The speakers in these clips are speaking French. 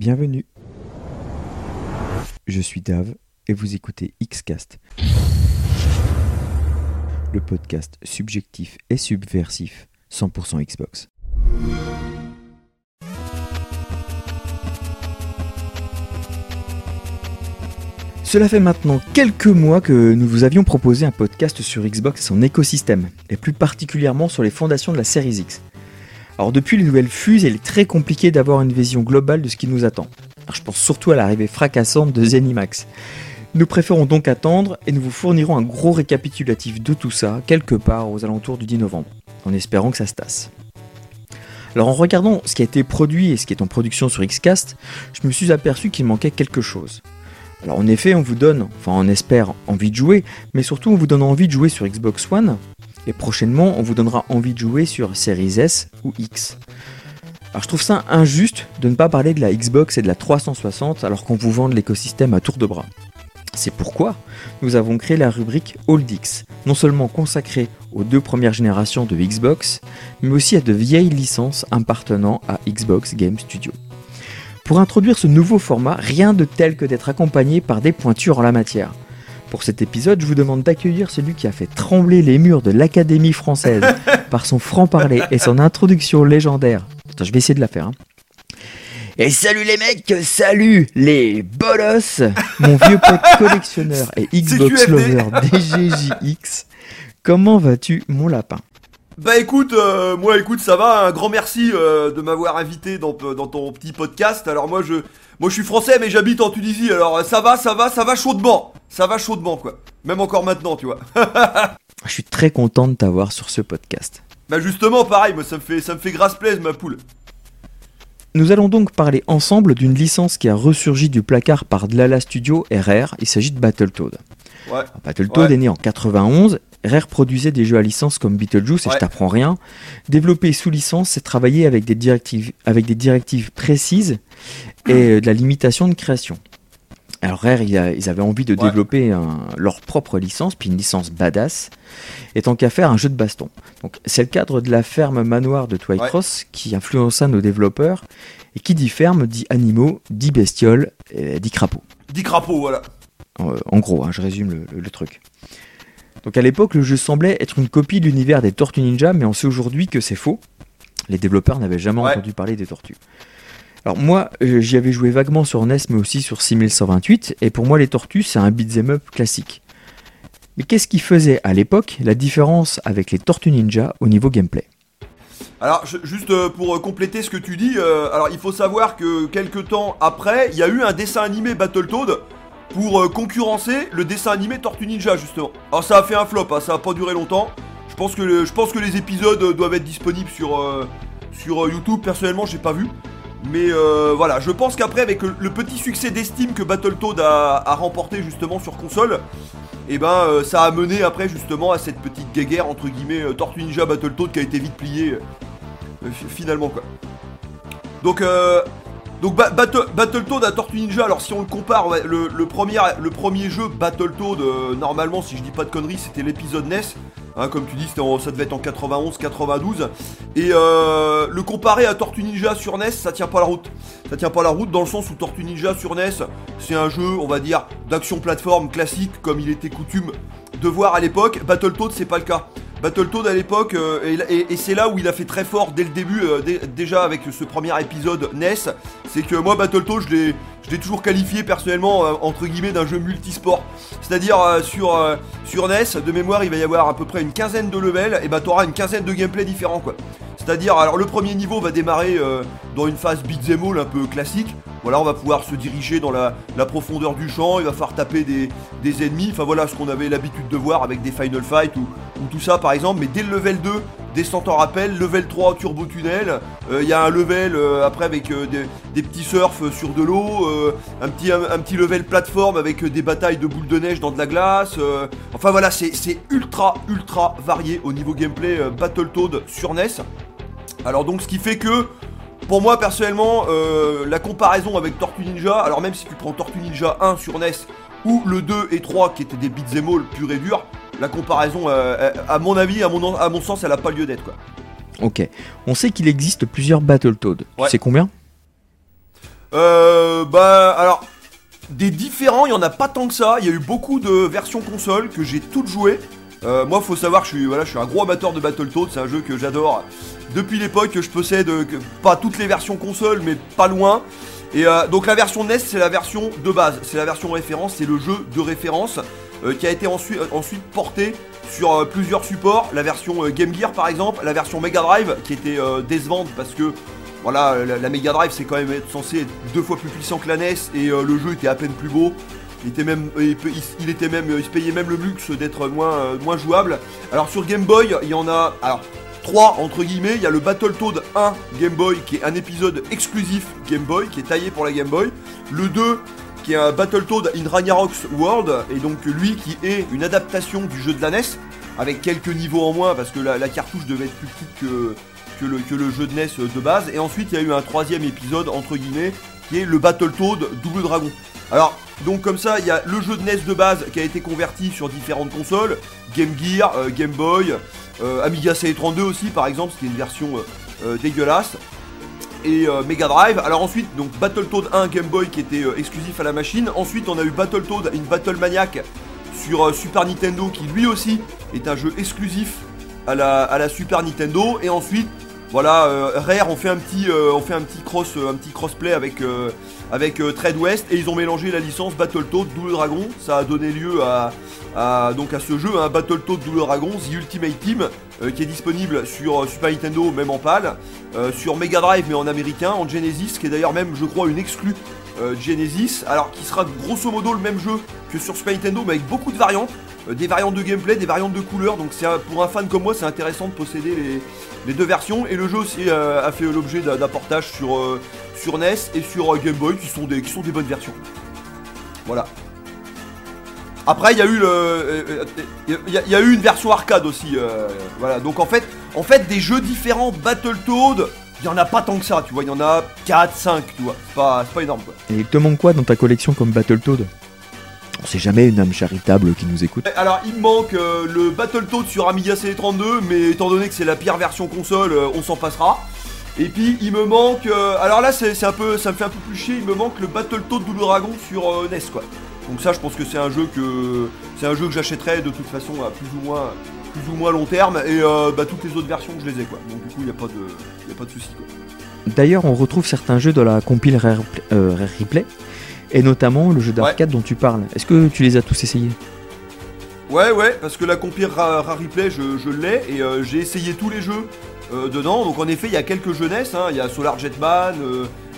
Bienvenue. Je suis Dave et vous écoutez Xcast. Le podcast subjectif et subversif 100% Xbox. Cela fait maintenant quelques mois que nous vous avions proposé un podcast sur Xbox et son écosystème, et plus particulièrement sur les fondations de la série X. Alors depuis les nouvelles fuses, il est très compliqué d'avoir une vision globale de ce qui nous attend. je pense surtout à l'arrivée fracassante de Zenimax. Nous préférons donc attendre et nous vous fournirons un gros récapitulatif de tout ça quelque part aux alentours du 10 novembre, en espérant que ça se tasse. Alors en regardant ce qui a été produit et ce qui est en production sur Xcast, je me suis aperçu qu'il manquait quelque chose. Alors en effet, on vous donne, enfin on espère, envie de jouer, mais surtout on vous donne envie de jouer sur Xbox One, et prochainement on vous donnera envie de jouer sur Series S ou X. Alors je trouve ça injuste de ne pas parler de la Xbox et de la 360 alors qu'on vous vend l'écosystème à tour de bras. C'est pourquoi nous avons créé la rubrique Old X, non seulement consacrée aux deux premières générations de Xbox, mais aussi à de vieilles licences appartenant à Xbox Game Studio. Pour introduire ce nouveau format, rien de tel que d'être accompagné par des pointures en la matière. Pour cet épisode, je vous demande d'accueillir celui qui a fait trembler les murs de l'Académie française par son franc-parler et son introduction légendaire. Attends, je vais essayer de la faire. Hein. Et salut les mecs, salut les bolos Mon vieux pote collectionneur et Xbox lover DGJX. Comment vas-tu mon lapin? Bah écoute, euh, moi écoute, ça va, un grand merci euh, de m'avoir invité dans, dans, ton petit podcast. Alors moi je moi je suis français mais j'habite en Tunisie, alors ça va, ça va, ça va chaudement. Ça va chaudement quoi. Même encore maintenant, tu vois. je suis très content de t'avoir sur ce podcast. Bah justement pareil, moi ça me fait ça me fait grâce plaise ma poule. Nous allons donc parler ensemble d'une licence qui a ressurgi du placard par Dlala Studio RR, il s'agit de Battletoad. Ouais. Battletoad est né en 91 Rare produisait des jeux à licence comme Beetlejuice, et je t'apprends rien. Développer sous licence, c'est travailler avec des directives, avec des directives précises et euh, de la limitation de création. Alors Rare, ils avaient envie de développer leur propre licence, puis une licence badass, et tant qu'à faire un jeu de baston. Donc c'est le cadre de la ferme manoir de Twycross qui influença nos développeurs, et qui dit ferme dit animaux, dit bestioles, dit crapauds. Dit crapauds, voilà. En, gros, hein, je résume le truc. Donc à l'époque, le jeu semblait être une copie de l'univers des Tortues Ninja, mais on sait aujourd'hui que c'est faux. Les développeurs n'avaient jamais entendu parler des tortues. Alors moi, euh, j'y avais joué vaguement sur NES, mais aussi sur 6128, et pour moi, les tortues, c'est un beat'em up classique. Mais qu'est-ce qui faisait à l'époque la différence avec les Tortues Ninja au niveau gameplay? Alors, juste euh, pour euh, compléter ce que tu dis, alors il faut savoir que quelques temps après, il y a eu un dessin animé Battletoad pour concurrencer le dessin animé Tortue Ninja justement. Alors ça a fait un flop, hein, ça a pas duré longtemps. Je pense que, je pense que les épisodes doivent être disponibles sur, sur YouTube. Personnellement, j'ai pas vu. Mais voilà, je pense qu'après, avec le, petit succès d'estime que Battletoad a, remporté justement sur console, et eh ben ça a mené après justement à cette petite guéguerre entre guillemets Tortue Ninja Battletoad qui a été vite pliée finalement quoi. Donc donc Battletoad à Tortue Ninja, alors si on le compare, le, premier, le premier jeu Battletoad, euh, normalement si je dis pas de conneries, c'était l'épisode NES. Hein, comme tu dis, ça devait être en 91-92. Et euh, le comparer à Tortue Ninja sur NES, ça tient pas la route. Ça tient pas la route dans le sens où Tortue Ninja sur NES, c'est un jeu, on va dire, d'action plateforme classique comme il était coutume de voir à l'époque. Battletoad, c'est pas le cas. Battletoad à l'époque, euh, et, c'est là où il a fait très fort dès le début, euh, déjà avec ce premier épisode NES, c'est que moi Battletoad, je l'ai toujours qualifié personnellement euh, entre guillemets d'un jeu multisport. C'est-à-dire sur, sur NES, de mémoire, il va y avoir à peu près une quinzaine de levels, et bah t'auras une quinzaine de gameplay différents. C'est-à-dire, alors le premier niveau va démarrer dans une phase beat'em all un peu classique. Voilà, on va pouvoir se diriger dans la, profondeur du champ, il va falloir taper des, des ennemis, enfin voilà ce qu'on avait l'habitude de voir avec des Final Fight ou, tout ça par exemple, mais dès le level 2, descente en rappel, level 3 turbo tunnel, euh, il y a un level euh, après avec euh, des, petits surfs sur de l'eau, un, petit, un, petit level plateforme avec des batailles de boules de neige dans de la glace, enfin voilà c'est ultra ultra varié au niveau gameplay Battletoad sur NES. Alors donc ce qui fait que pour moi personnellement la comparaison avec Tortue Ninja, alors même si tu prends Tortue Ninja 1 sur NES ou le 2 et 3 qui étaient des beat'em all pur et dur, la comparaison, euh, euh, à mon avis, à mon, à mon sens, elle n'a pas lieu d'être. quoi. Ok. On sait qu'il existe plusieurs Battletoads. Tu sais combien? Euh, bah alors des différents, il y en a pas tant que ça. Il y a eu beaucoup de versions console que j'ai toutes jouées. Euh, moi, faut savoir que je suis, voilà, je suis un gros amateur de Battletoads. C'est un jeu que j'adore depuis l'époque que je possède. euh, que- pas toutes les versions console, mais pas loin. Et euh, donc la version NES, c'est la version de base, c'est la version référence, c'est le jeu de référence euh, qui a été ensuite, ensuite porté sur euh, plusieurs supports. La version euh, Game Gear, par exemple, la version Mega Drive qui était euh, décevante parce que voilà, la, Mega Drive c'est quand même censé être deux fois plus puissant que la NES et euh, le jeu était à peine plus beau. Il était même, il, était même, il se payait même le luxe d'être moins, euh, moins jouable. Alors sur Game Boy, il y en a, alors trois entre guillemets. Il y a le Battletoad 1 Game Boy qui est un épisode exclusif Game Boy qui est taillé pour la Game Boy. Le 2 qui est un Battletoad in Ragnarok's World et donc lui qui est une adaptation du jeu de la NES avec quelques niveaux en moins parce que la, cartouche devait être plus petite que, le, jeu de NES de base. Et ensuite il y a eu un troisième épisode entre guillemets qui est le Battletoad Double Dragon. Alors donc comme ça il y a le jeu de NES de base qui a été converti sur différentes consoles, Game Gear, euh, Game Boy, Amiga CE32 aussi par exemple, ce qui est une version euh, euh, dégueulasse et euh, Mega Drive. Alors ensuite, donc Battletoad 1 Game Boy qui était euh, exclusif à la machine. Ensuite, on a eu Battletoad in Battle Maniac sur euh, Super Nintendo qui lui aussi est un jeu exclusif à la, Super Nintendo. Et ensuite, voilà, euh, Rare on fait un petit, euh, on fait un petit cross, euh, un petit crossplay avec euh, avec euh, Trade West et ils ont mélangé la licence Battletoad Double Dragon. Ça a donné lieu à, à- donc à ce jeu, un Battletoad Double Dragon, The Ultimate Team, euh, qui est disponible sur euh, Super Nintendo, même en PAL, euh, sur Mega Drive, mais en américain, en Genesis, qui est d'ailleurs même, je crois, une exclue Genesis, alors qui sera grosso modo le même jeu que sur Super Nintendo, mais avec beaucoup de variantes, des variantes de gameplay, des variantes de couleurs. Donc c'est pour un fan comme moi, c'est intéressant de posséder les, les deux versions. Et le jeu aussi a fait l'objet d'un portage sur sur NES et sur Game Boy, qui sont des qui sont des bonnes versions. Voilà. Après, il y a eu le, il y, a- il y a eu une version arcade aussi. euh, voilà. Donc en fait, en fait, des jeux différents Battletoad, il y en a pas tant que ça. Tu vois, il y en a 4, 5, tu vois. C'est pas, pas énorme. Quoi. Et il te manque quoi dans ta collection comme Battletoad On sait jamais une âme charitable qui nous écoute. Alors, il me manque euh, le Battletoad sur Amiga CD32, mais étant donné que c'est la pire version console, euh, on s'en passera. Et puis, il me manque. euh, alors là, c'est c'est un peu, ça me fait un peu plus chier. Il me manque le Battletoad Double Dragon sur euh, NES, quoi. Donc ça, je pense que c'est un jeu que c'est un jeu que j'achèterai de toute façon à plus ou moins plus ou moins long terme et euh, bah, toutes les autres versions je les ai quoi. Donc du coup, il y a pas de y a pas de souci quoi. D'ailleurs, on retrouve certains jeux de la compile Rare, euh, Rare Replay, et notamment le jeu d'arcade dont tu parles. Est-ce que tu les as tous essayés? Ouais, ouais, parce que la compile Ra- Rare Replay, je, je l'ai et euh, j'ai essayé tous les jeux dedans. Donc en effet, il y a quelques jeunesses. hein. Il y a Solar Jetman,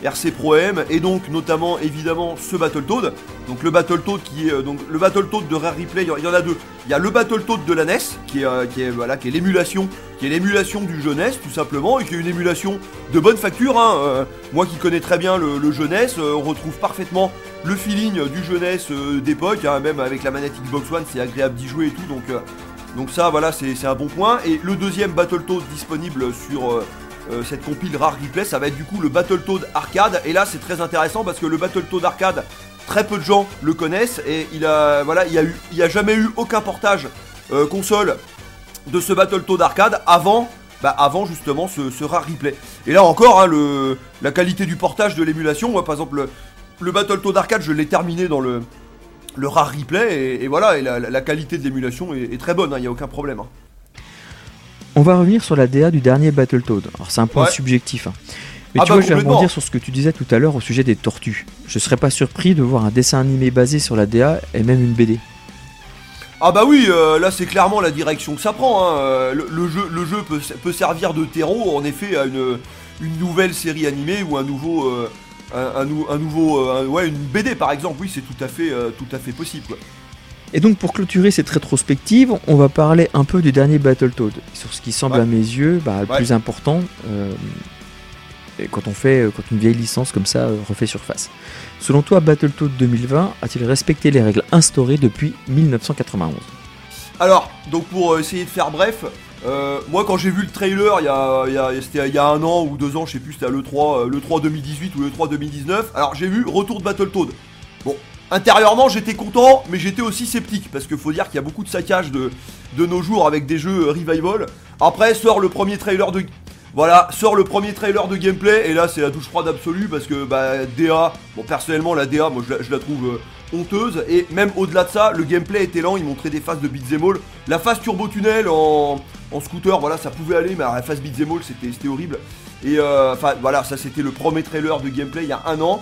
RC Pro M et donc notamment évidemment ce Battletoad. Donc le Battletoad qui est euh, donc le Battletoad de Rare Replay. Il y en- a deux. Il y a le Battletoad de la NES qui est euh, qui est voilà qui est l'émulation qui est l'émulation du jeunesse tout simplement et qui est une émulation de bonne facture. hein. Euh, moi qui connais très bien le, jeunesse, on retrouve parfaitement le feeling du jeunesse d'époque, hein, même avec la manette Xbox One, c'est agréable d'y jouer et tout, donc, donc ça voilà, c'est c'est un bon point. Et le deuxième Battletoad disponible sur euh, cette compile Rare Replay, ça va être du coup le Battletoad Arcade. Et là c'est très intéressant parce que le Battletoad Arcade, très peu de gens le connaissent et il a voilà, il y a jamais eu aucun portage euh, console de ce Battletoad Arcade avant bah, avant justement ce, rare replay. Et là encore, hein, la qualité du portage de l'émulation, par exemple le, le Battletoad Arcade, je l'ai terminé dans le, rare replay, et, voilà, la, qualité de l'émulation est, très bonne, il n'y a aucun problème. hein. On va revenir sur la DA du dernier Battletoad. Alors c'est un point Ouais. subjectif. hein. Mais Ah tu bah, vois, je vais rebondir sur ce que tu disais tout à l'heure au sujet des tortues. Je serais pas surpris de voir un dessin animé basé sur la DA et même une BD. Ah bah oui, euh, là c'est clairement la direction que ça prend. hein. Euh, Le, le jeu, le jeu peut, peut servir de terreau en effet à une, une nouvelle série animée ou un nouveau, euh, un, un nou- un nouveau, euh, ouais une BD par exemple. Oui, c'est tout à fait, tout à fait possible. quoi. Et donc pour clôturer cette rétrospective, on va parler un peu du dernier Battletoad, sur ce qui semble Ouais. à mes yeux bah, le Ouais. plus important euh, et quand on fait, quand une vieille licence comme ça euh, refait surface. Selon toi, Battletoad 2020 a-t-il respecté les règles instaurées depuis 1991 Alors, donc pour euh, essayer de faire bref, euh, moi quand j'ai vu le trailer, il y a, il y a- c'était il y a un an ou deux ans, je sais plus, c'était à l'E3, euh, l'E3 2018 ou l'E3 2019. Alors j'ai vu Retour de Battletoad. Bon, intérieurement j'étais content, mais j'étais aussi sceptique, parce qu'il faut dire qu'il y a beaucoup de saccage de, de nos jours avec des jeux euh, revival. Après sort le premier trailer de, Voilà, sort le premier trailer de gameplay et là c'est la douche froide absolue parce que bah DA, bon personnellement la DA moi je la, trouve euh, honteuse et même au-delà de ça le gameplay était lent, il montrait des phases de beat'em all, la phase turbo tunnel en, scooter voilà ça pouvait aller mais la phase beat'em all c'était horrible. Et euh, enfin voilà ça c'était le premier trailer de gameplay il y a un an.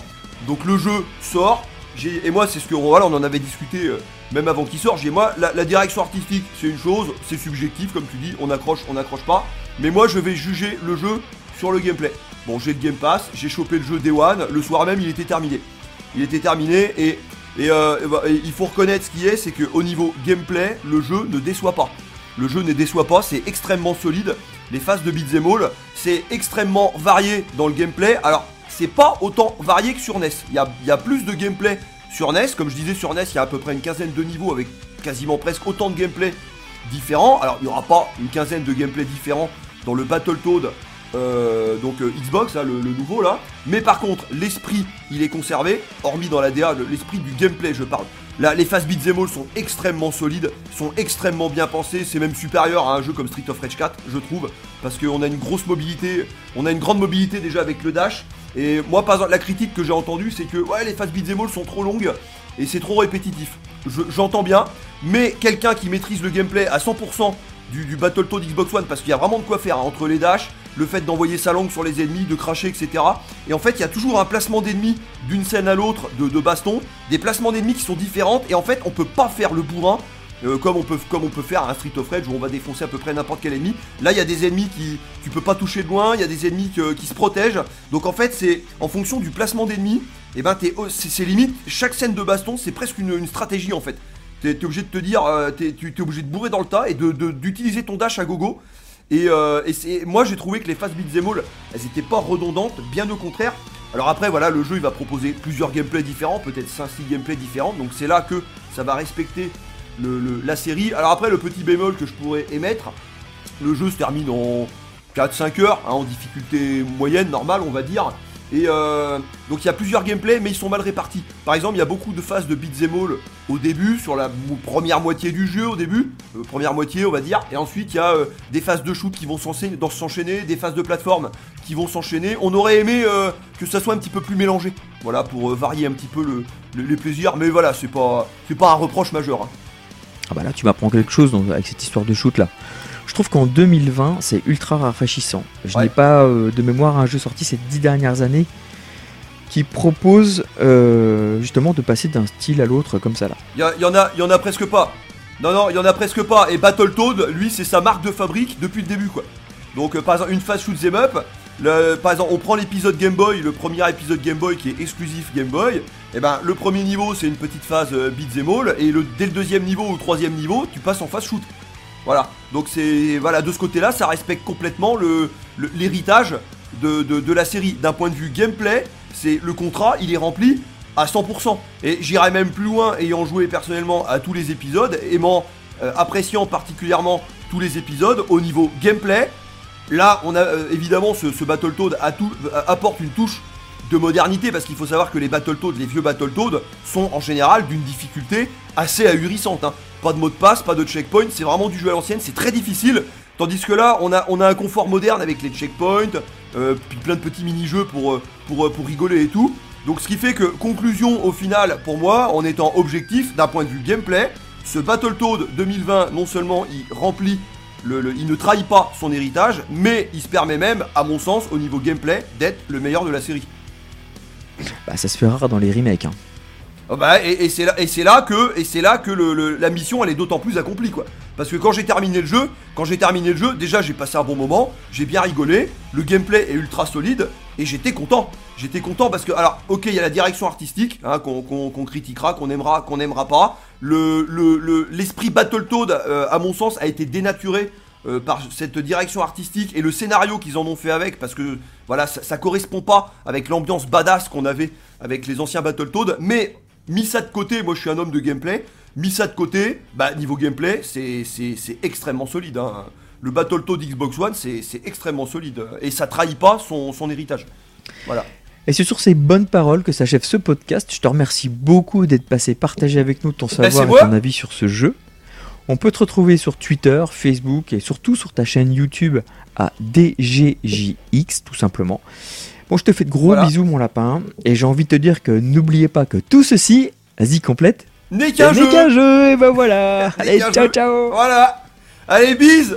Donc le jeu sort et moi c'est ce que voilà on en avait discuté euh, même avant qu'il sorte, j'ai moi la, direction artistique c'est une chose, c'est subjectif comme tu dis, on accroche, on accroche pas. Mais moi, je vais juger le jeu sur le gameplay. Bon, j'ai le Game Pass, j'ai chopé le jeu Day One, le soir même, il était terminé. Il était terminé et, euh, bah, il faut reconnaître ce qui est, c'est qu'au niveau gameplay, le jeu ne déçoit pas. Le jeu ne déçoit pas, c'est extrêmement solide. Les phases de beat'em all, c'est extrêmement varié dans le gameplay. Alors, c'est pas autant varié que sur NES. Il y a, plus de gameplay sur NES. Comme je disais, sur NES, il y a à peu près une quinzaine de niveaux avec quasiment presque autant de gameplay différents. Alors, il n'y aura pas une quinzaine de gameplay différents dans le Battletoad euh, donc euh, Xbox, le, nouveau là. Mais par contre, l'esprit, il est conservé, hormis dans la DA, l'esprit du gameplay, je parle. Là, les phases beat'em all sont extrêmement solides, sont extrêmement bien pensées. C'est même supérieur à un jeu comme Street of Rage 4, je trouve, parce qu'on a une grosse mobilité, on a une grande mobilité déjà avec le dash. Et moi, par exemple, la critique que j'ai entendue, c'est que ouais, les phases beat'em all sont trop longues et c'est trop répétitif. J'entends bien, mais quelqu'un qui maîtrise le gameplay à 100% du, du Battletoad Xbox One parce qu'il y a vraiment de quoi faire hein, entre les dashs, le fait d'envoyer sa langue sur les ennemis, de cracher, etc. Et en fait, il y a toujours un placement d'ennemis d'une scène à l'autre de, baston, des placements d'ennemis qui sont différents et en fait, on peut pas faire le bourrin. Euh, comme, on peut, comme on peut faire un Street of Rage où on va défoncer à peu près n'importe quel ennemi. Là, il y a des ennemis qui tu peux pas toucher de loin, il y a des ennemis qui se protègent. Donc en fait, c'est en fonction du placement d'ennemis, et eh ben c'est limite chaque scène de baston, c'est presque une stratégie en fait. T'es es obligé de te dire, euh, tu es, obligé de bourrer dans le tas et d'utiliser ton dash à gogo. Et, euh, moi j'ai trouvé que les phases beat'em all, elles étaient pas redondantes, bien au contraire. Alors après voilà, le jeu il va proposer plusieurs gameplays différents, peut-être 5-6 gameplays différents, donc c'est là que ça va respecter la série. Alors après le petit bémol que je pourrais émettre, le jeu se termine en 4-5 heures, hein, en difficulté moyenne, normale on va dire. Et euh, donc il y a plusieurs gameplays, mais ils sont mal répartis. Par exemple, il y a beaucoup de phases de beat'em all au début, sur la première moitié du jeu au début, euh, première moitié on va dire, et ensuite il y a euh, des phases de shoot qui vont s'enchaîner, des phases de plateforme qui vont s'enchaîner. On aurait aimé que ça soit un petit peu plus mélangé, voilà, pour varier un petit peu le, les plaisirs, mais voilà, c'est pas, pas un reproche majeur. Hein. Ah bah là tu m'apprends quelque chose avec cette histoire de shoot là. Je trouve qu'en 2020, c'est ultra rafraîchissant. Je n'ai pas euh, de mémoire un jeu sorti ces dix dernières années qui propose euh, justement de passer d'un style à l'autre comme ça là. Il y, en a, y en a presque pas. Non non, il y en a presque pas. Et Battletoad, lui, c'est sa marque de fabrique depuis le début quoi. Donc euh, par exemple une phase shoot them up. Par exemple, on prend l'épisode Game Boy, le premier épisode Game Boy qui est exclusif Game Boy. Et eh ben le premier niveau c'est une petite phase beat them all et dès le deuxième niveau ou troisième niveau tu passes en phase shoot. Voilà, donc c'est voilà de ce côté-là, ça respecte complètement l'héritage le, de, la série. D'un point de vue gameplay, c'est le contrat, il est rempli à 100%. Et j'irai même plus loin, ayant joué personnellement à tous les épisodes, aimant, euh, appréciant particulièrement tous les épisodes au niveau gameplay. Là, on a euh, évidemment ce, ce Battletoad apporte une touche de modernité parce qu'il faut savoir que les Battletoads, les vieux Battletoads, sont en général d'une difficulté assez ahurissante. Hein. Pas de mot de passe, pas de checkpoint, c'est vraiment du jeu à l'ancienne, c'est très difficile. Tandis que là, on a, un confort moderne avec les checkpoints, euh, puis plein de petits mini-jeux pour, euh, euh, pour rigoler et tout. Donc ce qui fait que, conclusion au final, pour moi, en étant objectif d'un point de vue gameplay, ce Battletoad 2020, non seulement il remplit, le, il ne trahit pas son héritage, mais il se permet même, à mon sens, au niveau gameplay, d'être le meilleur de la série. Bah ça se fait rare dans les remakes. Hein. Oh bah, et, c'est là, et c'est là que, et c'est là que la mission elle est d'autant plus accomplie quoi. Parce que quand j'ai terminé le jeu, quand j'ai terminé le jeu, déjà j'ai passé un bon moment, j'ai bien rigolé, le gameplay est ultra solide et j'étais content. J'étais content parce que alors ok il y a la direction artistique hein, qu'on, critiquera, qu'on aimera, qu'on n'aimera pas. Le, l'esprit Battletoad euh, à mon sens a été dénaturé euh, par cette direction artistique et le scénario qu'ils en ont fait avec parce que voilà ça, ça correspond pas avec l'ambiance badass qu'on avait avec les anciens Battletoad mais mis ça de côté, moi je suis un homme de gameplay, mis ça de côté, bah niveau gameplay, c'est extrêmement solide. Hein. Le Battletoad Xbox One, c'est extrêmement solide. Et ça trahit pas son, héritage. Voilà. Et c'est sur ces bonnes paroles que s'achève ce podcast. Je te remercie beaucoup d'être passé partager avec nous ton savoir et ton avis sur ce jeu. On peut te retrouver sur Twitter, Facebook et surtout sur ta chaîne YouTube à DGJX tout simplement. Bon, je te fais de gros Voilà. bisous mon lapin et j'ai envie de te dire que n'oubliez pas que tout ceci, vas-y complète, N'est qu'un n'est jeu qu'un jeu et ben voilà. N'est Allez, ciao jeu. ciao. Voilà Allez, bise